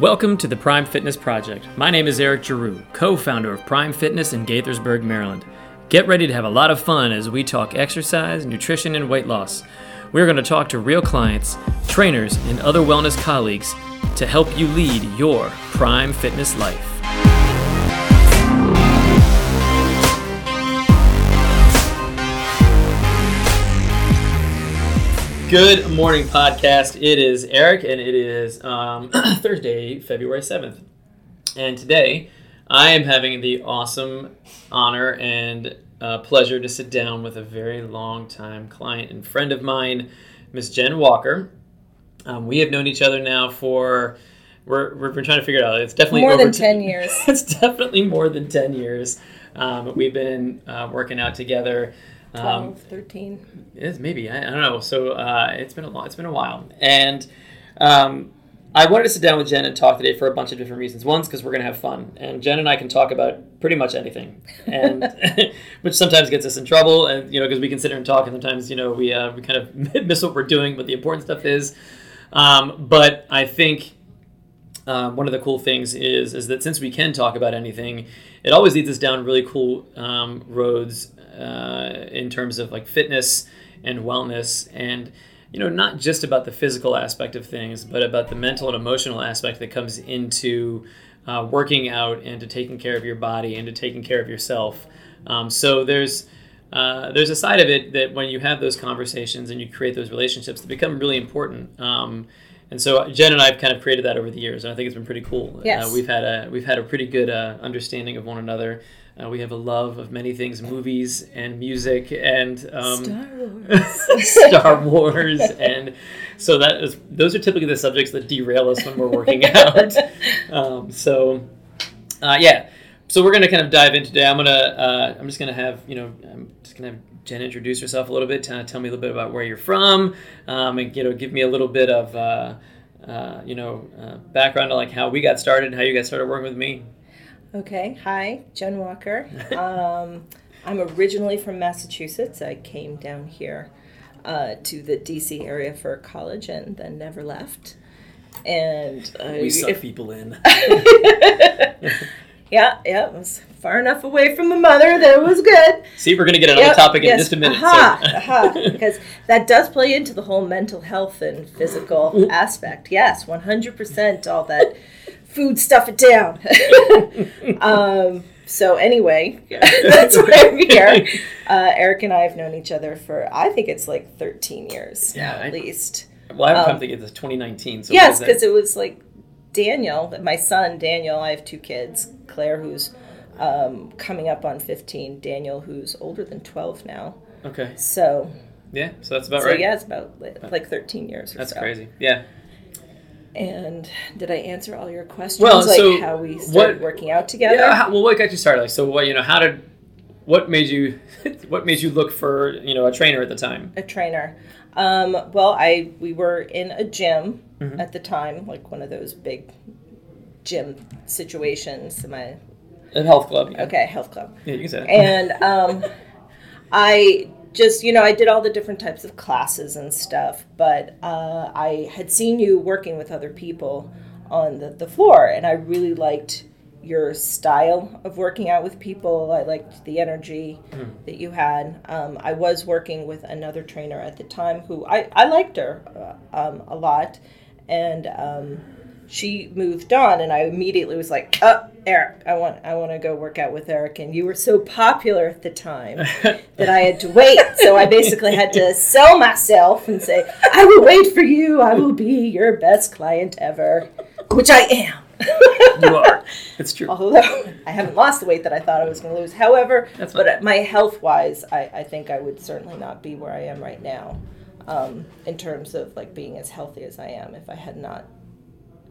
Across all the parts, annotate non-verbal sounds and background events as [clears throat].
Welcome to the Prime Fitness Project. My name is Eric Giroux, co founder of Prime Fitness in Gaithersburg, Maryland. Get ready to have a lot of fun as we talk exercise, nutrition, and weight loss. We're going to talk to real clients, trainers, and other wellness colleagues to help you lead your prime fitness life. Good morning, podcast. It is Eric, and it is um, [clears throat] Thursday, February 7th. And today, I am having the awesome honor and uh, pleasure to sit down with a very long time client and friend of mine, Miss Jen Walker. Um, we have known each other now for, we're, we're, we're trying to figure it out. It's definitely More than t- 10 years. [laughs] it's definitely more than 10 years. Um, we've been uh, working out together. Um, 12, 13. it's maybe I, I don't know. So uh, it's been a long, it's been a while, and um, I wanted to sit down with Jen and talk today for a bunch of different reasons. One's because we're gonna have fun, and Jen and I can talk about pretty much anything, and [laughs] which sometimes gets us in trouble, and you know because we can sit here and talk, and sometimes you know we uh, we kind of [laughs] miss what we're doing, what the important stuff is. Um, but I think um, one of the cool things is is that since we can talk about anything, it always leads us down really cool um, roads uh, in terms of like fitness and wellness, and you know not just about the physical aspect of things, but about the mental and emotional aspect that comes into uh, working out and to taking care of your body and to taking care of yourself. Um, so there's uh, there's a side of it that when you have those conversations and you create those relationships, they become really important. Um, and so Jen and I have kind of created that over the years, and I think it's been pretty cool. Yes. Uh, we've had a we've had a pretty good uh, understanding of one another. Uh, we have a love of many things, movies and music, and um, Star [laughs] Wars. Star Wars, and so that is those are typically the subjects that derail us when we're working [laughs] out. Um, so, uh, yeah, so we're gonna kind of dive in today. I'm gonna uh, I'm just gonna have you know I'm just gonna have Jen introduce herself a little bit, kind of tell me a little bit about where you're from, um, and you know give me a little bit of uh, uh, you know uh, background on like how we got started, and how you got started working with me. Okay, hi, Jen Walker. [laughs] Um, I'm originally from Massachusetts. I came down here uh, to the DC area for college and then never left. And uh, We suck if- people in. [laughs] yeah, yeah, it was far enough away from the mother that it was good. See, we're gonna get another Yep, topic in just a minute. Aha, so. aha, because that does play into the whole mental health and physical aspect. Yes, 100% all that food stuff it down. [laughs] um, so anyway, [laughs] that's why I'm here. [laughs] Uh, Eric and I have known each other for, I think it's like 13 years Yeah, now, I- at least. Well, I haven't Um, come to get this 2019. So yes, because it was like Daniel, my son Daniel. I have two kids. Claire, who's um, coming up on 15. Daniel, who's older than 12 now. okay, So yeah, so that's about so right. yeah, it's about like 13 years or That's so. crazy. Yeah. And did I answer all your questions? Well, like so how we started what- working out together? Yeah. How, well, what got you started? Like, so what? You know, how did? What made you? [laughs] what made you look for you know a trainer at the time? A trainer. Um, well, I we were in a gym Mm-hmm. at the time, like one of those big gym situations. Am I At health club. Yeah. okay? Health club. Yeah, you can say that. and um, [laughs] I just you know I did all the different types of classes and stuff, but uh, I had seen you working with other people on the, the floor, and I really liked your style of working out with people. I liked the energy that you had. Um, I was working with another trainer at the time who I, I liked her uh, um, a lot, and um, she moved on, and I immediately was like, "Oh, Eric, I want I want to go work out with Eric." And you were so popular at the time [laughs] that I had to wait. So I basically had to sell myself and say, "I will wait for you. I will be your best client ever," which I am. you are. It's true. Although I haven't lost the weight that I thought I was going to lose. However, That's but fine. my health wise, I, I think I would certainly not be where I am right now um, in terms of like being as healthy as I am if I had not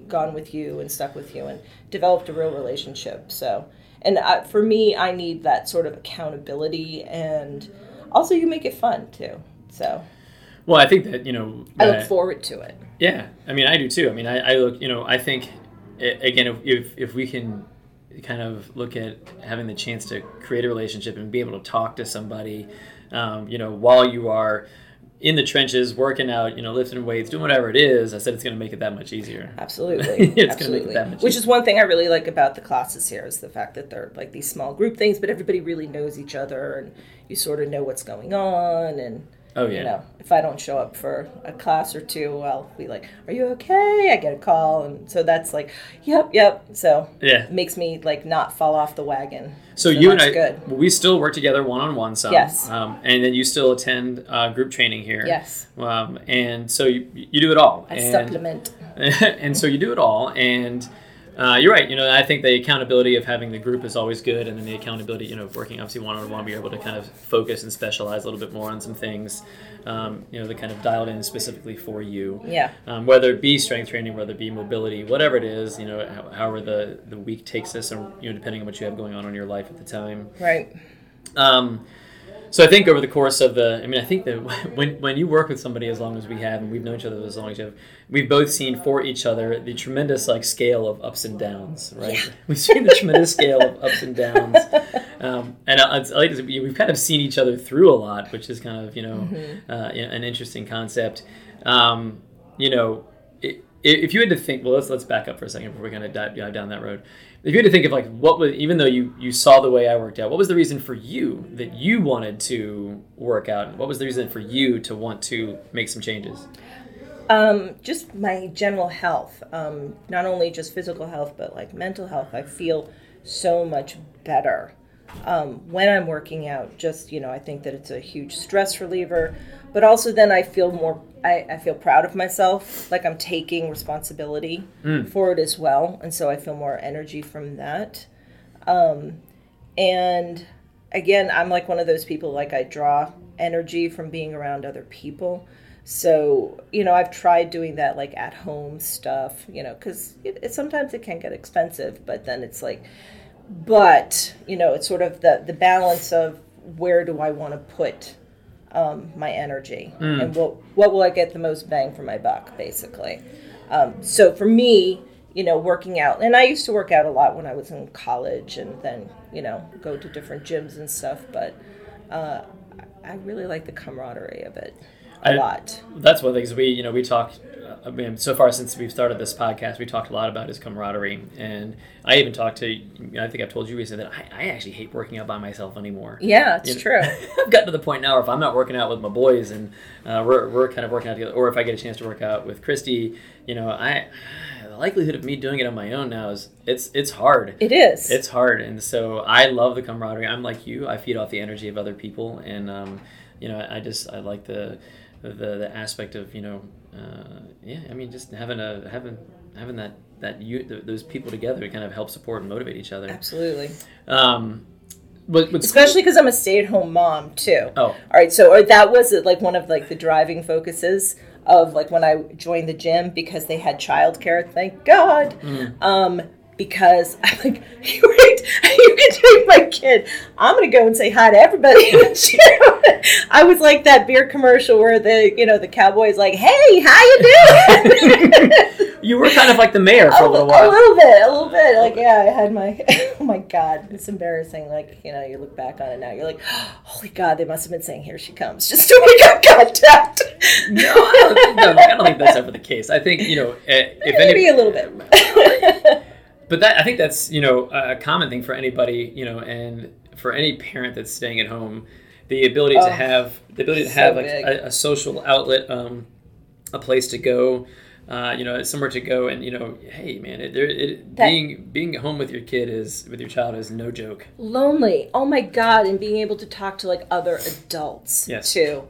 gone with you and stuck with you and developed a real relationship. So, and uh, for me, I need that sort of accountability and also you make it fun too. So Well, I think that you know. I uh, look forward to it. Yeah, I mean, I do too. I mean, I, I look, you know, I think, again, if, if, if we can kind of look at having the chance to create a relationship and be able to talk to somebody, um, you know, while you are in the trenches, working out, you know, lifting weights, doing whatever it is, I said it's going to make it that much easier. Absolutely, [laughs] It's gonna make it absolutely. that much Which is one thing I really like about the classes here is the fact that they're like these small group things, but everybody really knows each other, and you sort of know what's going on, and Oh yeah. you know, if I don't show up for a class or two, I'll be like, "Are you okay?" I get a call, and so that's like, "Yep, yep." So Yeah. it makes me like not fall off the wagon. So, you and I, good. we still work together one on one. Some. Yes. Um, and then you still attend uh, group training here. Yes, Um, and so you, you do it all. I and, supplement. [laughs] and so you do it all and uh, you're right. You know i think the accountability of having the group is always good and then the accountability you know of working obviously one-on-one we are able to kind of focus and specialize a little bit more on some things um, you know that kind of dialed in specifically for you. Yeah, um, whether it be strength training whether it be mobility whatever it is you know how- however the, the week takes us and you know depending on what you have going on in your life at the time. Right. um, so I think over the course of the, I mean, I think that [laughs] when when you work with somebody as long as we have, and we've known each other as long as we have, we've both seen for each other the tremendous like scale of ups and downs, right? [laughs] We've seen the tremendous scale of ups and downs, [laughs] um, and I, I like to- we've kind of seen each other through a lot, which is kind of you know uh, you know, an interesting concept. Um, you know, i- if you had to think, well, let's let's back up for a second before we kind of dive, dive down that road. If you had to think of like what was, even though you you saw the way I worked out, what was the reason for you that you wanted to work out? What was the reason for you to want to make some changes? Um, just my general health, um, not only just physical health, but like mental health. I feel so much better um, when I'm working out. Just you know, I think that it's a huge stress reliever, but also then I feel more. I, I feel proud of myself, like I'm taking responsibility for it as well, and so I feel more energy from that. Um, and again, I'm like one of those people. Like I draw energy from being around other people. So, you know, I've tried doing that like at home stuff, you know, because it, it, sometimes it can get expensive, but then it's like, but, you know, it's sort of the, the balance of where do I want to put um, my energy and what, what will I get the most bang for my buck, basically. Um, so for me, you know, working out, and I used to work out a lot when I was in college and then, you know, go to different gyms and stuff, but uh, I really like the camaraderie of it a I- lot. That's one of the things we you know we talked. I mean, so far since we've started this podcast, we talked a lot about his camaraderie, and I even talked to. I think I've told you recently that I, I actually hate working out by myself anymore. Yeah, it's You know, true. [laughs] I've gotten to the point now where if I'm not working out with my boys and uh, we're, we're kind of working out together, or if I get a chance to work out with Christy, you know, I the likelihood of me doing it on my own now is it's it's hard. It is. It's hard, and so I love the camaraderie. I'm like you; I feed off the energy of other people, and um, you know, I just I like the the, the aspect of you know, uh, yeah. I mean, just having a having having that that you th- those people together to kind of help support and motivate each other. Absolutely. Um, but, but Especially because I'm a stay-at-home mom too. oh All right, so or that was like one of like the driving focuses of like when I joined the gym because they had childcare. Thank God. Um, because [laughs] I'm like, [laughs] you, wait, you can take my kid. I'm gonna go and say hi to everybody in the gym. I was like that beer commercial where the you know the cowboy's like, hey, how you doing? [laughs] you were kind of like the mayor for a little while. A little bit, a little bit. Like, yeah, I had my. oh my God, it's embarrassing. Like, you know, you look back on it now, you're like, [gasps] holy God, they must have been saying, "Here she comes," just to make eye contact. No, I don't, think, no, I don't think that's ever the case. I think you know, eh, if any, Maybe a little bit. But that I think that's you know a common thing for anybody you know, and for any parent that's staying at home, the ability Oh, to have the ability to so have like a, a social outlet, um, a place to go, uh, you know, somewhere to go, and you know, hey man, it, there, it, That- being being at home with your kid is with your child is no joke. Lonely. Oh my God, and being able to talk to like other adults Yes. too.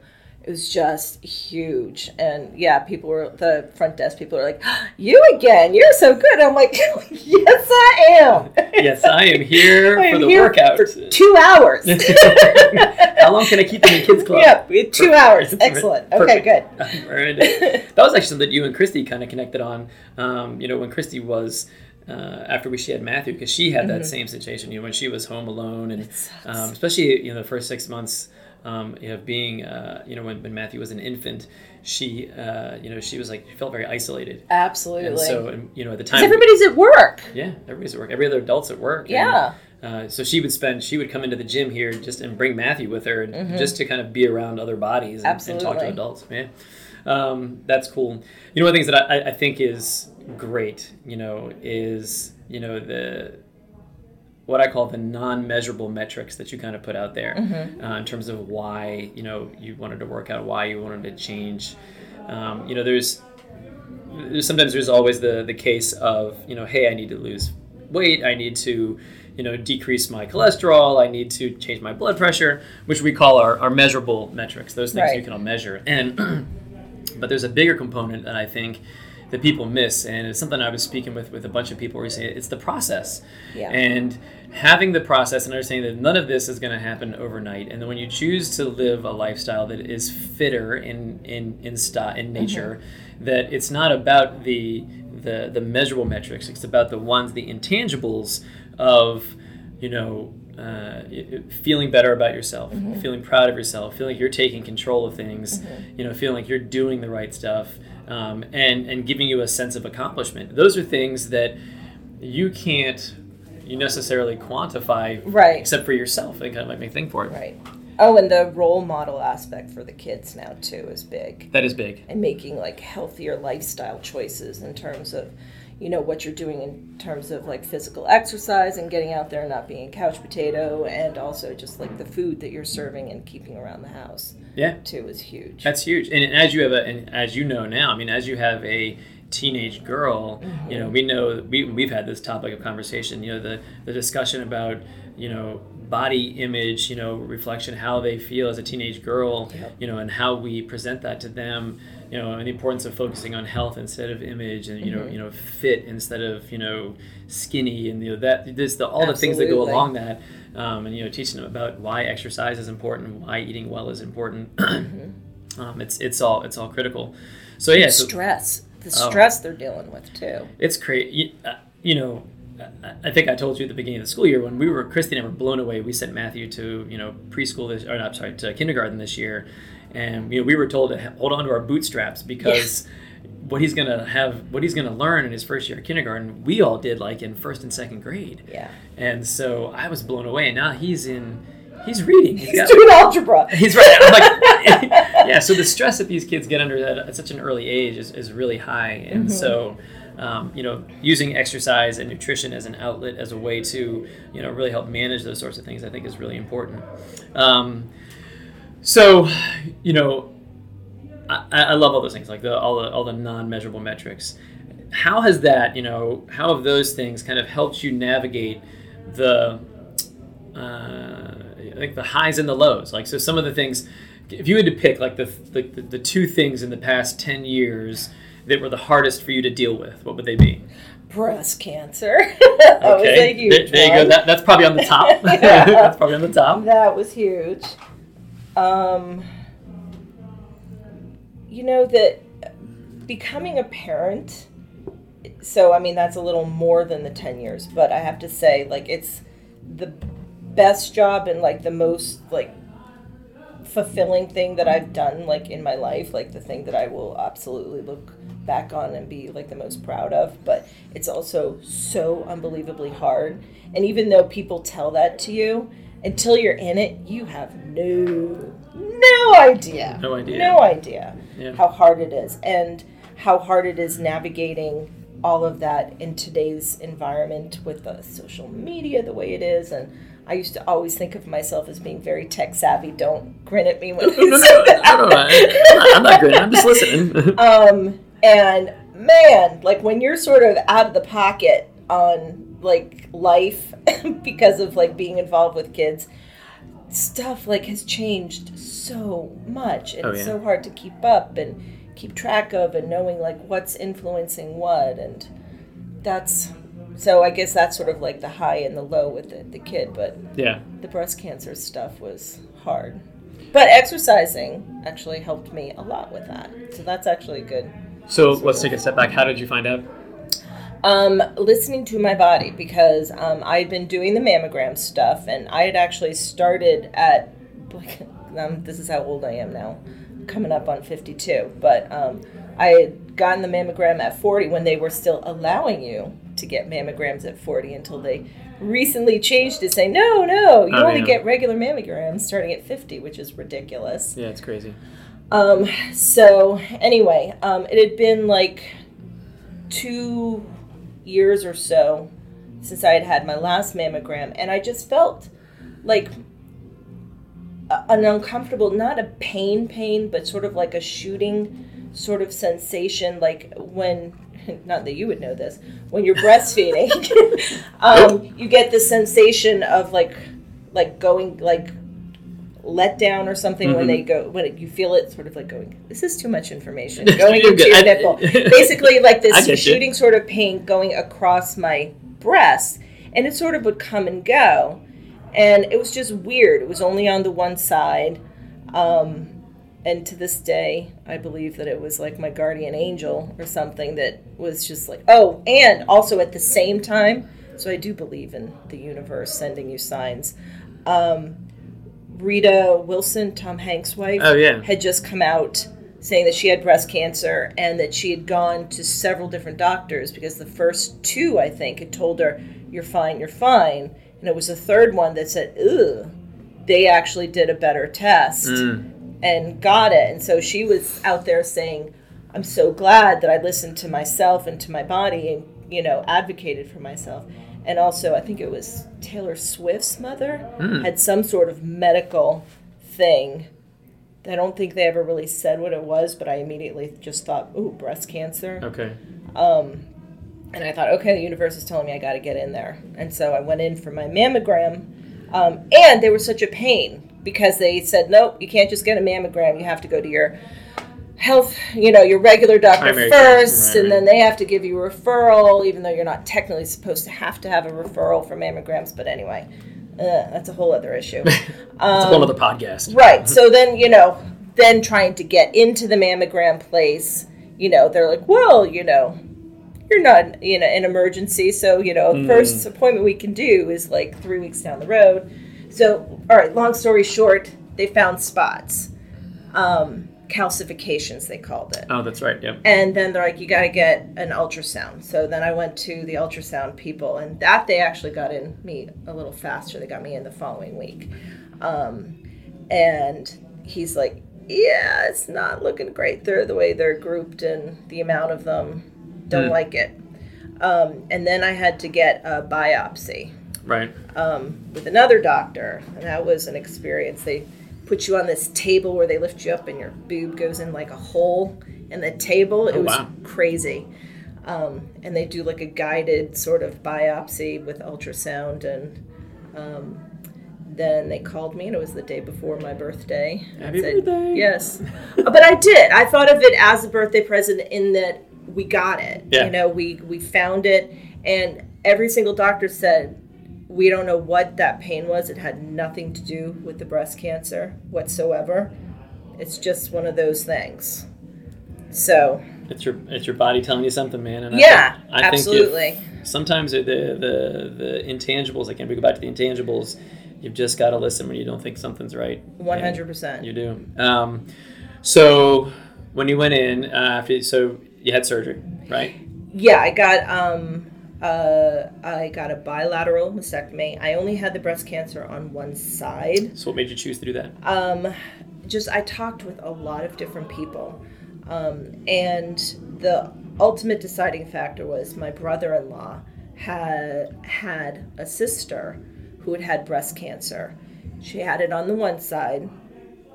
It was just huge, and yeah, people were the front desk. People were like, [gasps] "You again? You're so good." I'm like, [laughs] "Yes, I am." Yes, I am here [laughs] I for the here workout. for two hours. [laughs] How long can I keep them in kids club? Had two hours. Excellent. Okay, good. That was actually something that you and Christy kind of connected on. Um, you know, when Christy was uh, after we she had Matthew, because she had that same situation. You know, when she was home alone, and um, especially you know the first six months. Um, you know, being, uh, you know, when, when Matthew was an infant, she, uh, you know, she was like, she felt very isolated. Absolutely. And so, and, you know, at the time, everybody's at work. yeah, everybody's at work. Every other adult's at work. and, Yeah. uh, so she would spend, she would come into the gym here just and bring Matthew with her, and Mhm. just to kind of be around other bodies and, and talk to adults. Yeah, um, that's cool. You know, one of the things that I, I think is great, you know, is you know the what I call the non-measurable metrics that you kind of put out there Mhm. uh, in terms of why you know you wanted to work out, why you wanted to change. Um, you know, there's there's sometimes there's always the the case of you know, hey, I need to lose weight, I need to you know decrease my cholesterol, I need to change my blood pressure, which we call our, our measurable metrics. Those things you can all measure, and [clears throat] but there's a bigger component that I think that people miss, and it's something I was speaking with with a bunch of people recently. It's the process, Yeah. and having the process and understanding that none of this is going to happen overnight. And then when you choose to live a lifestyle that is fitter in in in sta- in mm-hmm. nature, that it's not about the the the measurable metrics. It's about the ones, the intangibles of you know. Uh, feeling better about yourself, feeling proud of yourself, feeling like you're taking control of things, you know, feeling like you're doing the right stuff, um, and and giving you a sense of accomplishment. Those are things that you can't you necessarily quantify Right. except for yourself. They kind of like make thing for it. Right. Oh, and the role model aspect for the kids now too is big. That is big. and making like healthier lifestyle choices in terms of you know what you're doing in terms of like physical exercise and getting out there and not being a couch potato and also just like the food that you're serving and keeping around the house Yeah, too is huge that's huge. And as you have a, and as you know now, I mean, as you have a teenage girl, mm-hmm. you know, we know we we've had this topic of conversation. You know, the the discussion about you know body image, you know, reflection, how they feel as a teenage girl, Yep. you know, and how we present that to them. You know, and the importance of focusing on health instead of image, and you know, Mhm. you know, fit instead of you know, skinny, and you know that this the all the things that go along that, um, and you know, teaching them about why exercise is important, why eating well is important. [clears throat] um, it's it's all it's all critical. So yeah, so stress the Oh. stress they're dealing with too it's great. You, uh, you know, I- I think I told you at the beginning of the school year when we were Christy and I were blown away. We sent Matthew to you know preschool this or not sorry to kindergarten this year, and you know we were told to hold on to our bootstraps because. What he's gonna have, what he's gonna learn in his first year of kindergarten, we all did like in first and second grade, yeah and so I was blown away. And now he's in, he's reading. he's got- doing algebra [laughs] He's right. I'm like, [laughs] yeah. So the stress that these kids get under at, at such an early age is, is really high, and Mhm. so um, you know, using exercise and nutrition as an outlet as a way to you know really help manage those sorts of things, I think is really important. Um, so, you know, I, I love all those things, like the all the all the non-measurable metrics. How has that, you know, how have those things kind of helped you navigate the uh, like the highs and the lows. Like so, some of the things, if you had to pick like the the, the two things in the past ten years that were the hardest for you to deal with, what would they be? breast cancer [laughs] that was a huge there, there you go. That, that's probably on the top. Yeah. [laughs] [laughs] that's probably on the top. That was huge. Um, you know that becoming a parent. So I mean that's a little more than the ten years, but I have to say like it's the best job and like the most like fulfilling thing that I've done like in my life, like the thing that I will absolutely look back on and be like the most proud of, but it's also so unbelievably hard. And even though people tell that to you, until you're in it, you have no no idea. No idea. No idea Yeah. how hard it is and how hard it is navigating all of that in today's environment with the social media the way it is and I used to always think of myself as being very tech savvy. Don't grin at me when [laughs] No, no, I no, say no, that. no, no, I- I'm not grinning. I'm just listening. [laughs] Um, and man, like when you're sort of out of the pocket on like life [laughs] because of like being involved with kids, stuff like has changed so much, and Oh, it's so hard to keep up and keep track of, and knowing like what's influencing what, and that's. So I guess that's sort of like the high and the low with the, the kid, but yeah. the breast cancer stuff was hard. But exercising actually helped me a lot with that. So that's actually good. So let's take a step back. How did you find out? Um, listening to my body because um, I had been doing the mammogram stuff and I had actually started at um, this is how old I am now, coming up on 52. But um, I had gotten the mammogram at 40 when they were still allowing you to get mammograms at 40 until they recently changed to say no, no, you Oh, only get regular mammograms starting at 50, which is ridiculous. Yeah, it's crazy. Um, so anyway, um, it had been like two years or so since I had had my last mammogram, and I just felt like a- an uncomfortable, not a pain, pain, but sort of like a shooting sort of sensation, like when. [laughs] Not that you would know this. When you're breastfeeding, [laughs] um, you get the sensation of like, like going like let down or something when Mhm. they go when you feel it sort of like going this is too much information [laughs] going into good. your nipple [laughs] basically like this you. shooting sort of pain going across my breast and it sort of would come and go and it was just weird it was only on the one side um, and to this day i believe that it was like my guardian angel or something that was just like oh and also at the same time so i do believe in the universe sending you signs um, Rita Wilson, Tom Hanks' wife, Oh, yeah. had just come out saying that she had breast cancer and that she had gone to several different doctors because the first two, I think, had told her, You're fine, you're fine. And it was the third one that said, Ugh. They actually did a better test Mm. and got it. And so she was out there saying, I'm so glad that I listened to myself and to my body and, you know, advocated for myself. And also, I think it was Taylor Swift's mother Mm. had some sort of medical thing. I don't think they ever really said what it was, but I immediately just thought, ooh, breast cancer. Okay. Um, and I thought, okay, the universe is telling me I got to get in there. And so I went in for my mammogram. Um, and they were such a pain because they said, nope, you can't just get a mammogram. You have to go to your health, you know, your regular doctor Primary first. right, And then they have to give you a referral, even though you're not technically supposed to have to have a referral for mammograms. But anyway, uh, that's a whole other issue. [laughs] It's a whole other podcast. Right. So [laughs] then, you know, then trying to get into the mammogram place, you know, they're like, well, you know, you're not in a, an emergency. So, you know, Mm. first appointment we can do is like three weeks down the road. So, all right, long story short, they found spots, um, calcifications, they called it. Oh, that's right. Yep. And then they're like, you got to get an ultrasound. So then I went to the ultrasound people, and that they actually got in me a little faster. They got me in the following week. Um, and he's like, yeah, it's not looking great. They're the way they're grouped and the amount of them. Don't Hmm. like it. Um, and then I had to get a biopsy Right. um, with another doctor, and that was an experience. They put you on this table where they lift you up, and your boob goes in like a hole in the table. It Oh, was wow. crazy. Um, and they do like a guided sort of biopsy with ultrasound, and um, then they called me, and it was the day before my birthday. Happy said- birthday. Yes, [laughs] but I did. I thought of it as a birthday present in that we got it. Yeah. You know, we we found it, and every single doctor said we don't know what that pain was. It had nothing to do with the breast cancer whatsoever. It's just one of those things. So It's your it's your body telling you something, man. And I yeah, think, I think if- absolutely. sometimes the, the the intangibles. Again, we go back to the intangibles. You've just got to listen when you don't think something's right. Hundred percent. You do. Um, so when you went in uh, after, so you had surgery, right? Yeah, I got um uh I got a bilateral mastectomy. I only had the breast cancer on one side. So what made you choose to do that? um, just I talked with a lot of different people, um, and the ultimate deciding factor was my brother-in-law had had a sister who had had breast cancer. She had it on the one side,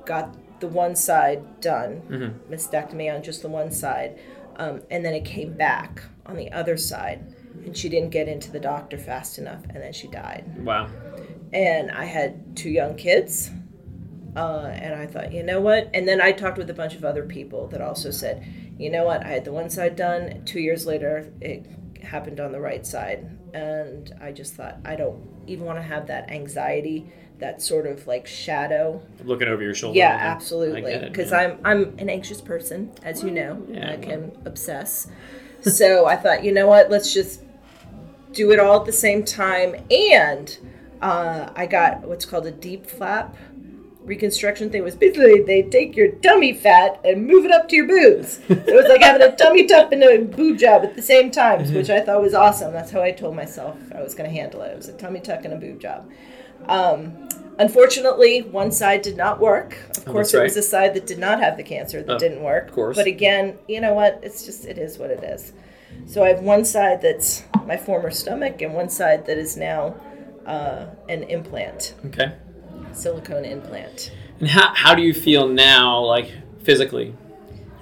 got the one side done, Mm-hmm. mastectomy on just the one side, um, and then it came back on the other side, and she didn't get into the doctor fast enough, and then she died Wow. and I had two young kids. Uh, and I thought, you know what? And then I talked with a bunch of other people that also said, you know what? I had the one side done. Two years later, it happened on the right side. And I just thought, I don't even want to have that anxiety, that sort of like shadow. Looking over your shoulder. Yeah, absolutely. Because man. I'm I'm an anxious person, as you know. Yeah, I well. can obsess. so I thought, you know what? Let's just do it all at the same time. And uh, I got what's called a DIEP flap reconstruction thing was basically they take your tummy fat and move it up to your boobs. It was like having a tummy tuck and a boob job at the same time, Mm-hmm. which I thought was awesome. That's how I told myself I was going to handle it. It was a tummy tuck and a boob job. Um, unfortunately, one side did not work. Of Oh, course, that's it was right. the side that did not have the cancer that Oh, didn't work. of course. But again, you know what? It's just it is what it is. So I have one side that's my former stomach and one side that is now uh, an implant, Okay. silicone implant. And how, how do you feel now, like physically?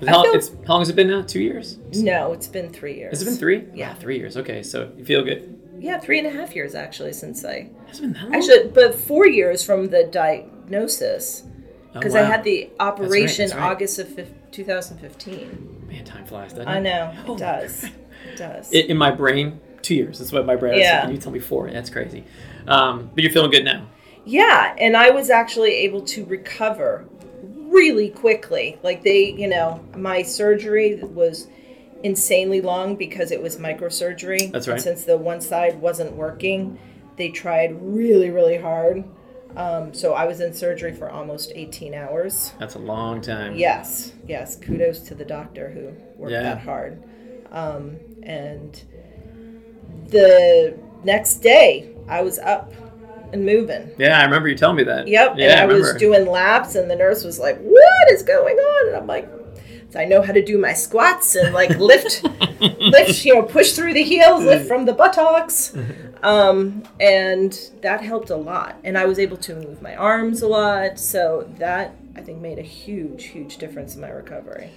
How, how long has it been now? Two years? No, it's been three years. Has it been three? Yeah. Wow, three years. Okay, so you feel good. Yeah, three and a half years actually since I Has it been that long? actually, but four years from the diagnosis Oh, because I had the operation that's right. August of fif- 2015. Man, time flies, doesn't it? I know Oh it my does. It does. In, my brain, two years. That's what my brain. Yeah. And you tell me four. That's crazy. Um, but you're feeling good now. Yeah, and I was actually able to recover really quickly. Like they, you know, my surgery was insanely long because it was microsurgery. That's right. And since the one side wasn't working, they tried really, really hard. Um, so I was in surgery for almost 18 hours. That's a long time. Yes, yes. Kudos to the doctor who worked Yeah. that hard. Um, and the next day, I was up and moving. Yeah, I remember you telling me that. Yep. Yeah, and I, was doing laps, and the nurse was like, "What is going on?" And I'm like, "I know how to do my squats and like lift, [laughs] lift, you know, push through the heels, lift from the buttocks." [laughs] Um, and that helped a lot. And I was able to move my arms a lot. So that I think made a huge, huge difference in my recovery.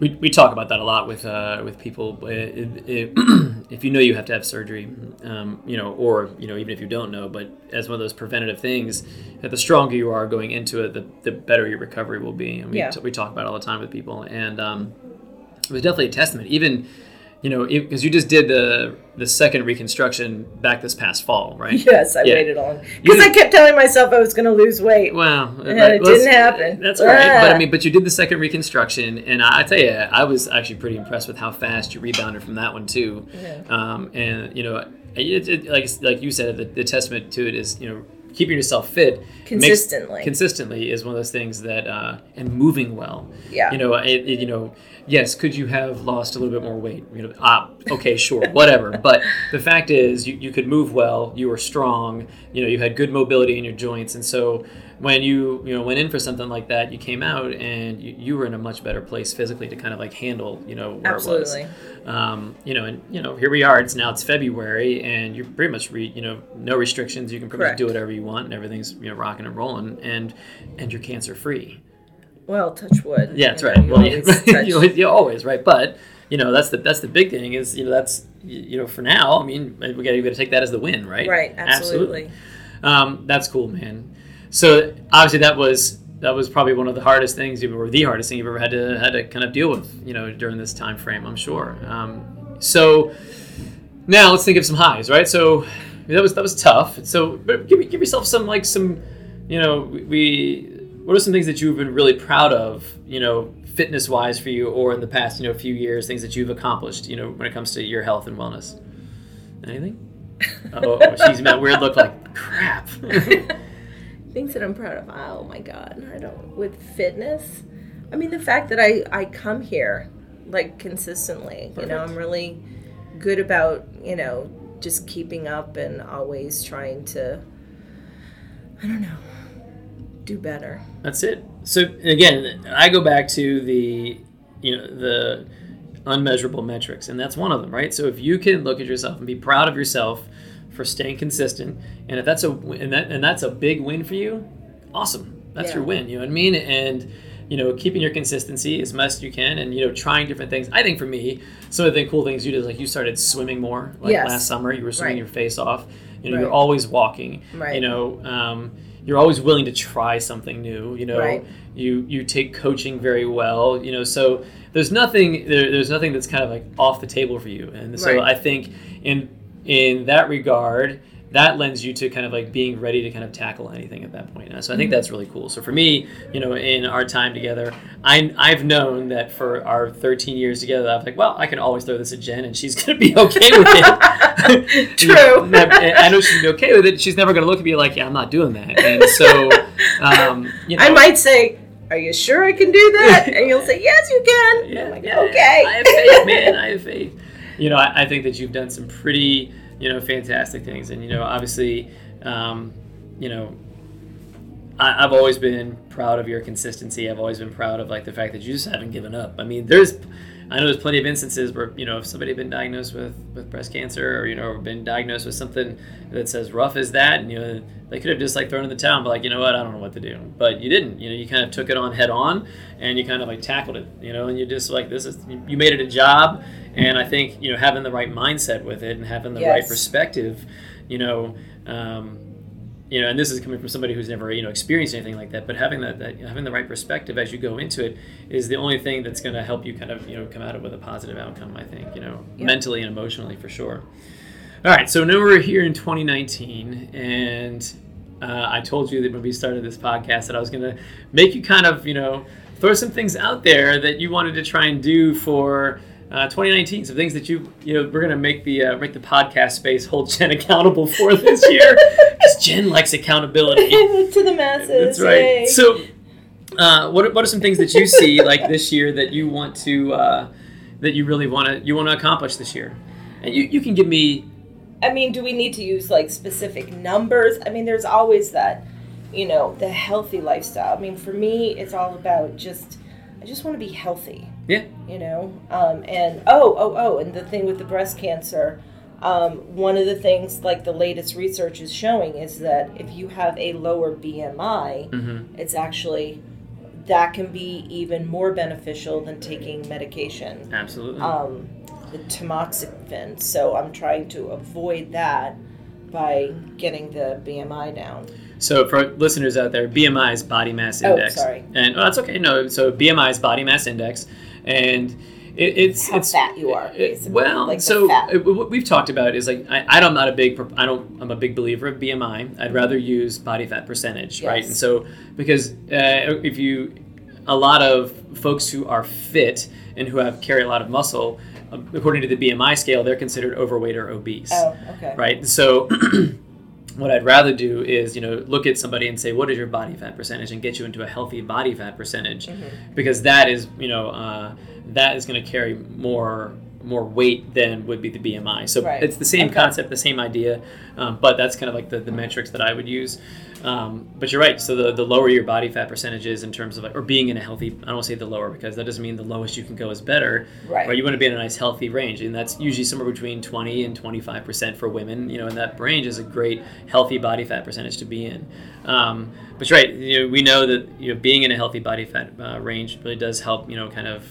We, we talk about that a lot with uh, with people. Uh, [clears throat] If, you know you have to have surgery, um, you know, or you know, even if you don't know, but as one of those preventative things, that the stronger you are going into it, the, the better your recovery will be. And we, Yeah. t- we talk about it all the time with people, and um, it was definitely a testament. Even you know, because you just did the the second reconstruction back this past fall, right? [laughs] Yes, I Yeah. waited on because I kept telling myself I was going to lose weight. Well, And that it didn't happen. That's all right. But I Ah. mean, but you did the second reconstruction, and I, I tell you, I was actually pretty impressed with how fast you rebounded from that one too. Yeah. Um, and you know, it, it, like like you said, the, the testament to it is you know keeping yourself fit makes- Consistently. consistently is one of those things that uh, and moving well. Yeah. You know, it, it, you know, yes, could you have lost a little bit more weight? You know, ah, okay, sure, [laughs] whatever. But the fact is, you, you could move well. You were strong. You know, you had good mobility in your joints, and so when you you know went in for something like that, you came out and you, you were in a much better place physically to kind of like handle you know where Absolutely. it was. Um, you know, and you know, here we are. It's now it's February, and you're pretty much re, you know no restrictions. You can pretty much do whatever you want, and everything's you know rocking and rolling, and and you're cancer free. Well, touch wood. Yeah, that's You know, right. you Well, always yeah, [laughs] you, always, you always right, but you know that's the that's the big thing is you know that's you you know for now. I mean, we got to take that as the win, right? Right, absolutely. Um, that's cool, man. So obviously that was that was probably one of the hardest things, you or the hardest thing you've ever had to had to kind of deal with, you know, during this time frame. I'm sure. Um, so now let's think of some highs, right? So that was that was tough. So but give give yourself some like some, you know, we. What are some things that you've been really proud of, you know, fitness wise for you, or in the past, you know, few years, things that you've accomplished, you know, when it comes to your health and wellness? Anything? [laughs] Oh, she's that weird look like crap. [laughs] Things that I'm proud of. Ah, oh my god, I don't with fitness. I mean, the fact that I I come here like consistently. You know, I'm really good about you know just keeping up and always trying to. I don't know. Do better. That's it. So again, I go back to the you know the unmeasurable metrics, and that's one of them, right? So if you can look at yourself and be proud of yourself for staying consistent, and if that's a and that and that's a big win for you, awesome. That's Yeah. your win. You know what I mean? And you know, keeping your consistency as much as you can, and you know, trying different things. I think for me, some of the cool things you did, is like you started swimming more. Like Yes. last summer, you were swimming Right. your face off. You know, Right. you're always walking. Right. You know, um, you're always willing to try something new. You know, Right. you you take coaching very well. You know, so there's nothing there, there's nothing that's kind of like off the table for you. And so Right. I think in in that regard. That lends you to kind of like being ready to kind of tackle anything at that point. And so I think Mm-hmm. that's really cool. So for me, you know, in our time together, I, I've known that for our 13 years together, I'm like, well, I can always throw this at Jen and she's [laughs] going to be okay with it. [laughs] [laughs] True. I know she's going to be okay with it. She's never going to look at me like, yeah, I'm not doing that. And so, Um, you know, I might say, "Are you sure I can do that?" And you'll say, "Yes, you can." Yeah, I'm like, yeah, okay. I have faith, man. I have faith. You know, I, I think that you've done some pretty, you know, fantastic things, and you know, obviously, um, you know, I, I've always been proud of your consistency. I've always been proud of like the fact that you just haven't given up. I mean, there's, I know there's plenty of instances where you know if somebody had been diagnosed with with breast cancer or you know been diagnosed with something that's as rough as that, and you know they could have just like thrown in the towel, but like, you know what, I don't know what to do. But you didn't. You know, you kind of took it on head on, and you kind of like tackled it. You know, and you just like this is you made it a job, and I think you know having the right mindset with it and having the right perspective, you know. Um, you know, and this is coming from somebody who's never, you know, experienced anything like that. But having that, that having the right perspective as you go into it is the only thing that's going to help you kind of, you know, come out of it with a positive outcome. I think, you know, Yeah. mentally and emotionally for sure. All right, so now we're here in 2019, and uh, I told you that when we started this podcast that I was going to make you kind of, you know, throw some things out there that you wanted to try and do for. Uh, 2019, some things that you you know we're gonna make the uh, make the podcast space hold Jen [laughs] accountable for this year [laughs] because Jen likes accountability. [laughs] to the masses. That's right. yay. So, uh, what, what are some things that you see like this year that you want to uh, that you really want to you want to accomplish this year? And you, you can give me I mean, do we need to use like specific numbers? I mean, there's always that, you know, the healthy lifestyle. I mean, for me, it's all about just, I just want to be healthy. Yeah. You know, um, and oh, oh, oh, and the thing with the breast cancer, um, one of the things like the latest research is showing is that if you have a lower BMI, Mhm. it's actually that can be even more beneficial than taking medication absolutely. um, the tamoxifen. So I'm trying to avoid that by getting the BMI down. So for listeners out there, BMI is body mass Oh, index. sorry. And oh, that's okay. No, so BMI is body mass index, and it, it's How it's fat you are, it- well, Like so uh, what we've talked about is like I, I'm not a big I don't I'm a big believer of BMI. I'd rather use body fat percentage, right? And so because uh, if you a lot of folks who are fit and who have carry a lot of muscle, according to the BMI scale, they're considered overweight or obese Oh, okay. right? So [clears throat] what I'd rather do is, you know, look at somebody and say, what is your body fat percentage, and get you into a healthy body fat percentage, Mm-hmm. because that is, you know, uh, that is going to carry more more weight than would be the BMI. So Right. it's the same Okay. concept, the same idea, um, but that's kind of like the, the metrics that I would use. Um, but you're right. So the, the lower your body fat percentage is in terms of like, or being in a healthy, I don't want to say the lower because that doesn't mean the lowest you can go is better. Right. You want to be in a nice healthy range, and that's usually somewhere between 20 and 25 percent for women. You know, and that range is a great healthy body fat percentage to be in. Um, but you're right. You know, we know that you know being in a healthy body fat uh, range really does help. You know, kind of.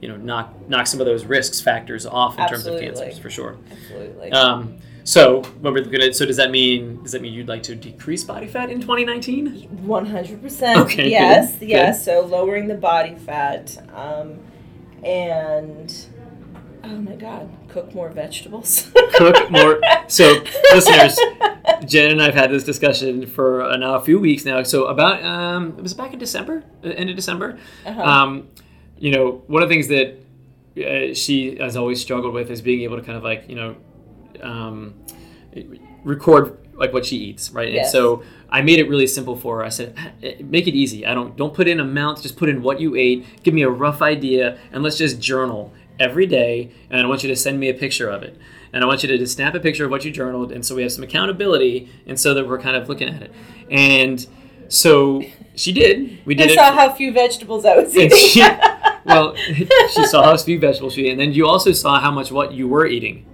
You know, knock knock some of those risks factors off in terms of Absolutely. cancers for sure. Absolutely. Um, so when we're looking at, so does that mean does that mean you'd like to decrease body fat in 2019? One hundred percent. [laughs] Okay, Yes. good, Yes. So lowering the body fat, um, and oh my God, cook more vegetables. [laughs] Cook more. So listeners, Jen and I've had this discussion for uh, now a few weeks now. So about um, it was back in December, uh, end of December. Uh-huh. Um, you know, one of the things that uh, she has always struggled with is being able to kind of like you know um, record like what she eats, right? And so I made it really simple for her. I said, "Eh, make it easy. I don't don't put in amounts. Just put in what you ate. Give me a rough idea, and let's just journal every day. And I want you to send me a picture of it. And I want you to just snap a picture of what you journaled, and so we have some accountability, and so that we're kind of looking at it. And so she did. We did I saw how few vegetables I was eating. she, [laughs] well, [laughs] she saw how few vegetables she ate, and then you also saw how much what you were eating.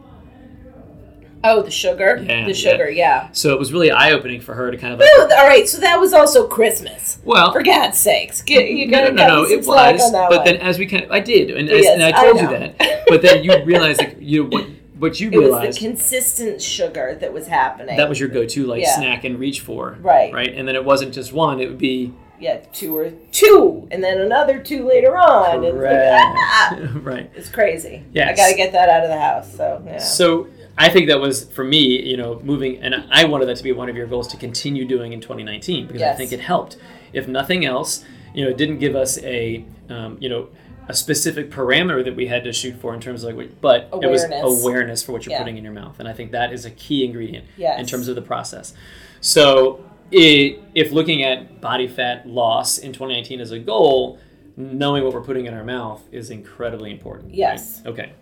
oh, the sugar. Yeah, the sugar. Yeah. So it was really eye opening for her to kind of like, Well, all right. So that was also Christmas. well, For God's sakes, get, you no, gotta no, no, no, it was. But one. then as we kind of, I did, and, Yes, and I I told you that. But then you realized like you what what you [laughs] it was realized the consistent sugar that was happening. that was your go to like Yeah. snack and reach for, Right. Right, and then it wasn't just one; it would be yeah, two or two, and then another two later on. and It's, like, ah! correct, [laughs] right. it's crazy. Yeah, I got to get that out of the house. So yeah. So I think that was for me, you know, moving, and I wanted that to be one of your goals to continue doing in 2019 because I think it helped. If nothing else, you know, it didn't give us a, um, you know, a specific parameter that we had to shoot for in terms of like, what- but it was Awareness. awareness for what you're Yeah. putting in your mouth, and I think that is a key ingredient Yes. in terms of the process. So it, if looking at body fat loss in 2019 as a goal, knowing what we're putting in our mouth is incredibly important. right? Yes. Okay.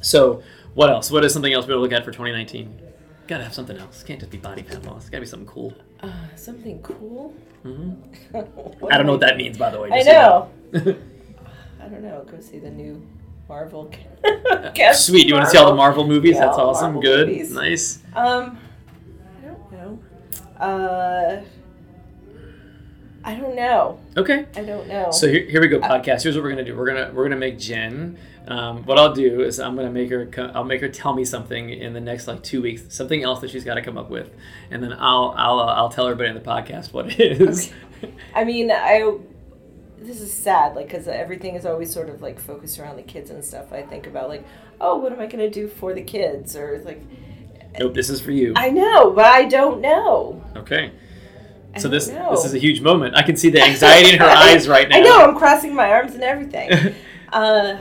So, what else? What is something else we to look at for 2019? Gotta have something else. Can't just be body fat loss. Gotta be something cool. Uh, something cool. [laughs] hmm I don't know what that means, by the way. I so know. [laughs] I don't know. Go see the new Marvel. [laughs] Sweet. You want to see all the Marvel movies? Yeah, That's awesome. Marvel Good. movies. Nice. Um, I don't know. Uh, I don't know. Okay. I don't know. So here, here we go, podcast. Here's what we're gonna do. We're gonna we're gonna make Jen. Um, what I'll do is I'm gonna make her. co- I'll make her tell me something in the next like two weeks. Something else that she's got to come up with, and then I'll I'll uh, I'll tell everybody in the podcast what it is. I mean, I. This is sad, like, because everything is always sort of like focused around the kids and stuff. I think about like, oh, what am I gonna do for the kids, or like, nope. This is for you. I know, but I don't know. Okay. I So this know. this is a huge moment. I can see the [laughs] anxiety in her eyes right now. I know. I'm crossing my arms and everything. [laughs] uh,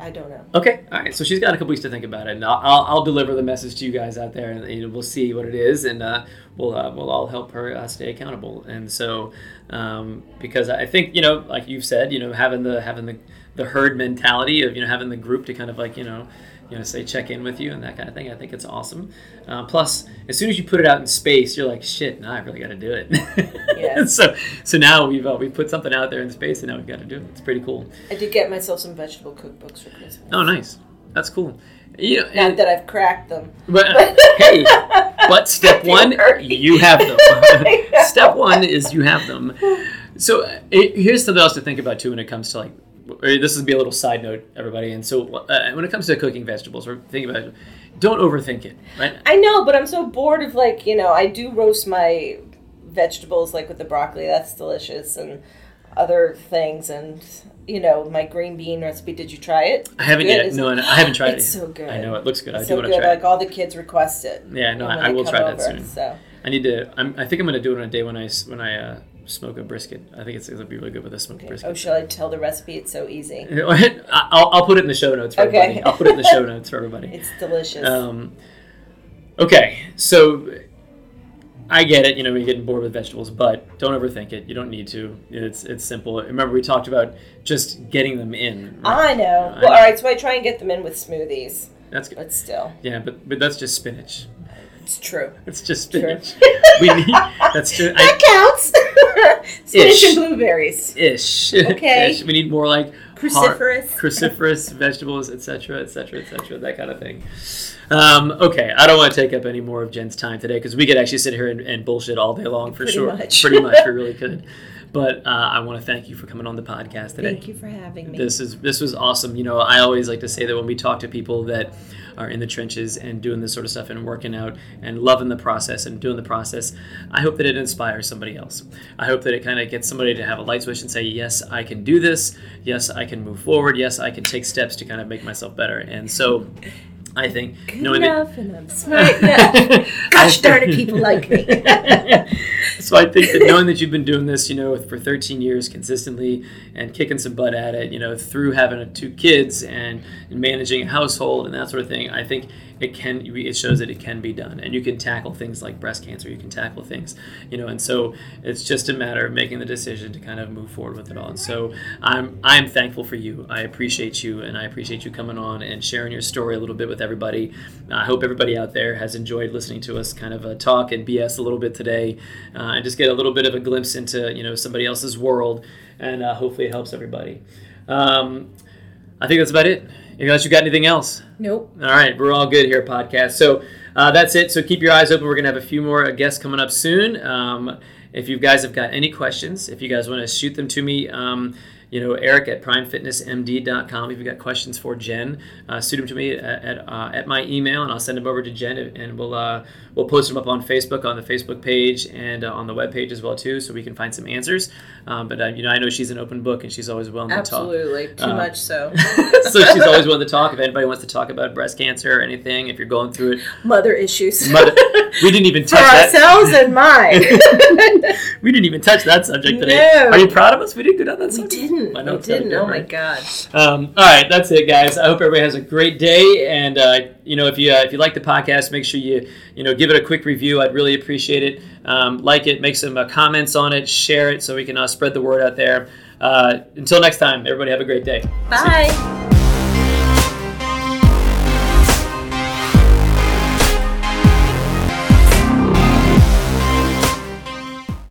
I don't know. Okay, all right. So she's got a couple weeks to think about it, and I'll, I'll, I'll deliver the message to you guys out there, and you know, we'll see what it is, and uh, we'll uh, we'll all help her uh, stay accountable. And so, um, because I think you know, like you've said, you know, having the having the the herd mentality of you know having the group to kind of like you know. You know, say check in with you and that kind of thing. I think it's awesome. Uh, plus, as soon as you put it out in space, you're like, shit, now I really got to do it. [laughs] Yeah. so, so now we've uh, we put something out there in space, and now we've got to do it. It's pretty cool. I did get myself some vegetable cookbooks for Christmas. Oh, nice. That's cool. You know, Not and, that I've cracked them. but hey, but [laughs] step one, you have them. [laughs] step one is you have them. So uh, it, here's something else to think about too when it comes to like. This would be a little side note, everybody. And so, uh, when it comes to cooking vegetables, or think about it, don't overthink it, right? I know, but I'm so bored of like you know I do roast my vegetables like with the broccoli. That's delicious and other things and you know my green bean recipe. Did you try it? I haven't Good, yet. No, no, I haven't tried It's it. [gasps] It's so good. I know it looks good. I do so want to good. try Like it. all the kids request it. Yeah, no, I, I will try that soon. So I need to. I'm, I think I'm going to do it on a day when i when I uh, smoke a brisket. I think it's going to be really good with a smoked okay. brisket. oh, shall I tell the recipe? It's so easy. [laughs] I'll, I'll put it in the show notes for Okay. everybody. I'll put it in the show notes for everybody. [laughs] It's delicious. Um, okay, so I get it. You know, you're getting bored with vegetables, but don't overthink it. You don't need to. It's it's simple. Remember, we talked about just getting them in. right? I know. I Well, know. all right. So I try and get them in with smoothies, That's good. but still, Yeah, but but that's just spinach. It's true. It's just True. spinach. we need that's just I, That counts. [laughs] Spinach Ish. and blueberries. ish. Okay. Ish. We need more like Cruciferous. cruciferous [laughs] vegetables, etc., etc., etc., that kind of thing. Um, okay, I don't want to take up any more of Jen's time today because we could actually sit here and, and bullshit all day long for Pretty sure. much. Pretty much, we really [laughs] could. But uh, I want to thank you for coming on the podcast today. Thank you for having me. This is this was awesome. You know, I always like to say that when we talk to people that are in the trenches and doing this sort of stuff and working out and loving the process and doing the process, I hope that it inspires somebody else. I hope that it kind of gets somebody to have a light switch and say, "Yes, I can do this. Yes, I can move forward. Yes, I can take steps to kind of make myself better." And so, I think Good knowing that- enough, and I'm smart enough. Gosh darn it, people like me. [laughs] so I think that [laughs] knowing that you've been doing this, you know, for 13 years consistently and kicking some butt at it, you know, through having two kids and managing a household and that sort of thing, I think it can it shows that it can be done. And you can tackle things like breast cancer you can tackle things you know and so it's just a matter of making the decision to kind of move forward with it all. And so i'm i'm thankful for you. I appreciate you and i appreciate you coming on and sharing your story a little bit with everybody. I hope everybody out there has enjoyed listening to us kind of uh, talk and bs a little bit today uh, and just get a little bit of a glimpse into you know somebody else's world. And uh, hopefully it helps everybody. Um, i think that's about it unless you got anything else Nope. all right, we're all good here, podcast. So uh, that's it. So keep your eyes open. We're gonna have a few more guests coming up soon. Um, if you guys have got any questions, if you guys want to shoot them to me, um, you know, Eric at primefitnessmd.com. If you've got questions for Jen, uh, shoot them to me at at, uh, at my email, and I'll send them over to Jen, and we'll uh, we'll post them up on Facebook on the Facebook page and uh, on the web page as well too, so we can find some answers. Um, but uh, you know, I know she's an open book, and she's always willing to talk Absolutely. Too Uh, much so. [laughs] [laughs] so she's always willing to talk. If anybody wants to talk about breast cancer or anything, if you're going through it, Mother issues. Mother- [laughs] we didn't even For touch that. ourselves and mine. We didn't even touch that subject today. No. Are you proud of us? We did good on that we subject. didn't. Didn't. I know I didn't. Oh my god. Um, all right, that's it, guys. I hope everybody has a great day, and uh, you know, if you uh, if you like the podcast, make sure you you know give it a quick review. I'd really appreciate it. Um, like it, make some uh, comments on it, share it, so we can uh, spread the word out there. Uh, until next time, everybody have a great day. Bye.